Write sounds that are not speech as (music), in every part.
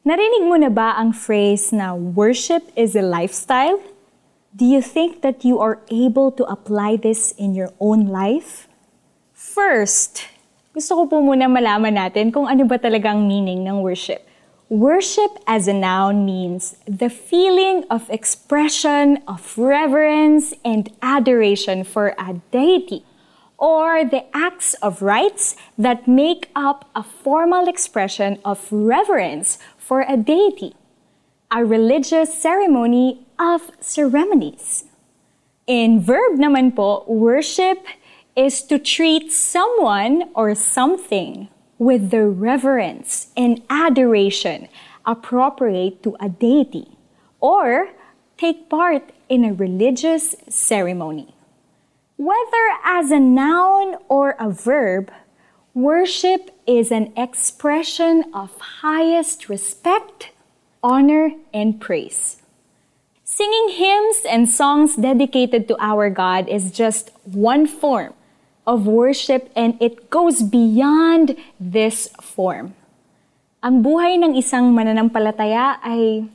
Narinig mo na ba ang phrase na worship is a lifestyle? Do you think that you are able to apply this in your own life? First, gusto ko po muna malaman natin kung ano ba talagang meaning ng worship. Worship as a noun means the feeling of expression of reverence and adoration for a deity, or the acts of rites that make up a formal expression of reverence for a deity, a religious ceremony of ceremonies. In verb naman po, worship is to treat someone or something with the reverence and adoration appropriate to a deity, or take part in a religious ceremony. Whether as a noun or a verb, Worship is an expression of highest respect, honor, and praise. Singing hymns and songs dedicated to our God is just one form of worship and it goes beyond this form. Ang buhay ng isang mananampalataya ay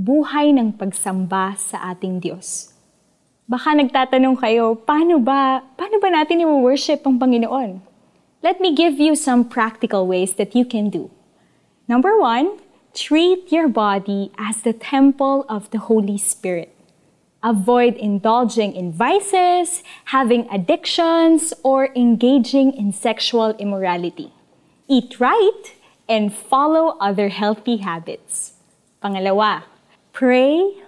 buhay ng pagsamba sa ating Diyos. Baka nagtatanong kayo, paano ba, paano ba natin i-worship ang Panginoon? Let me give you some practical ways that you can do. Number one, treat your body as the temple of the Holy Spirit. Avoid indulging in vices, having addictions, or engaging in sexual immorality. Eat right and follow other healthy habits. Pangalawa, pray,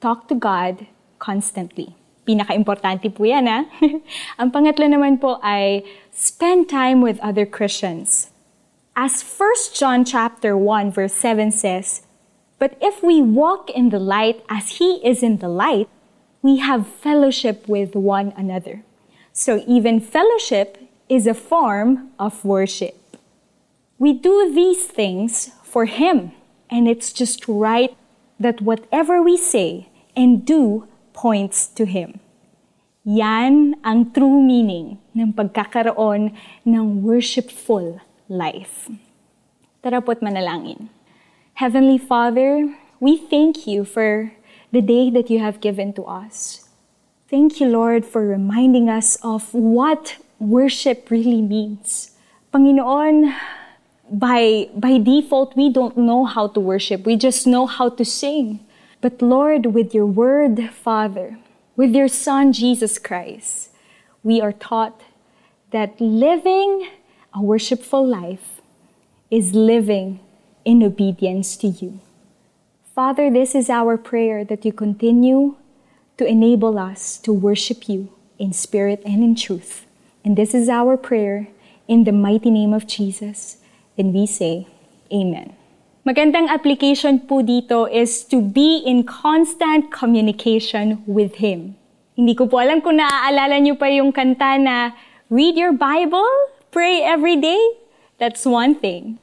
talk to God constantly. Pinaka-importante po yan, ha? (laughs) Ang pangatlo naman po ay spend time with other Christians. As 1 John chapter 1 verse 7 says, But if we walk in the light as he is in the light, we have fellowship with one another. So even fellowship is a form of worship. We do these things for him, and it's just right that whatever we say and do points to Him. Yan ang true meaning ng pagkakaroon ng worshipful life. Tara po't manalangin. Heavenly Father, we thank you for the day that you have given to us. Thank you, Lord, for reminding us of what worship really means. Panginoon, by, by default, we don't know how to worship. We just know how to sing. But Lord, with your word, Father, with your Son, Jesus Christ, we are taught that living a worshipful life is living in obedience to you. Father, this is our prayer that you continue to enable us to worship you in spirit and in truth. And this is our prayer in the mighty name of Jesus. And we say, Amen. Magandang application po dito is to be in constant communication with Him. Hindi ko po alam kung naaalala niyo pa yung kanta na read your Bible, pray every day. That's one thing.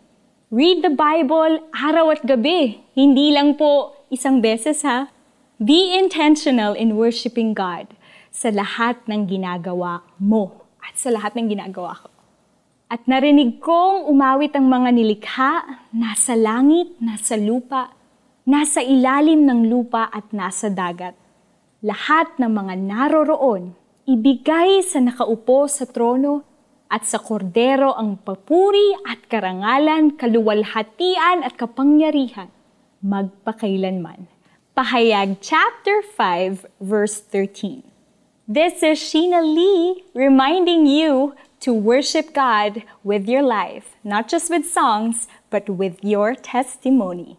Read the Bible araw at gabi. Hindi lang po isang beses ha. Be intentional in worshiping God sa lahat ng ginagawa mo at sa lahat ng ginagawa ko. At narinig kong umawit ang mga nilikha, nasa langit, nasa lupa, nasa ilalim ng lupa at nasa dagat. Lahat ng mga naroroon, ibigay sa nakaupo sa trono at sa kordero ang papuri at karangalan, kaluwalhatian at kapangyarihan, magpakailanman. Pahayag chapter 5 verse 13. This is Sheena Lee reminding you to worship God with your life, not just with songs, but with your testimony.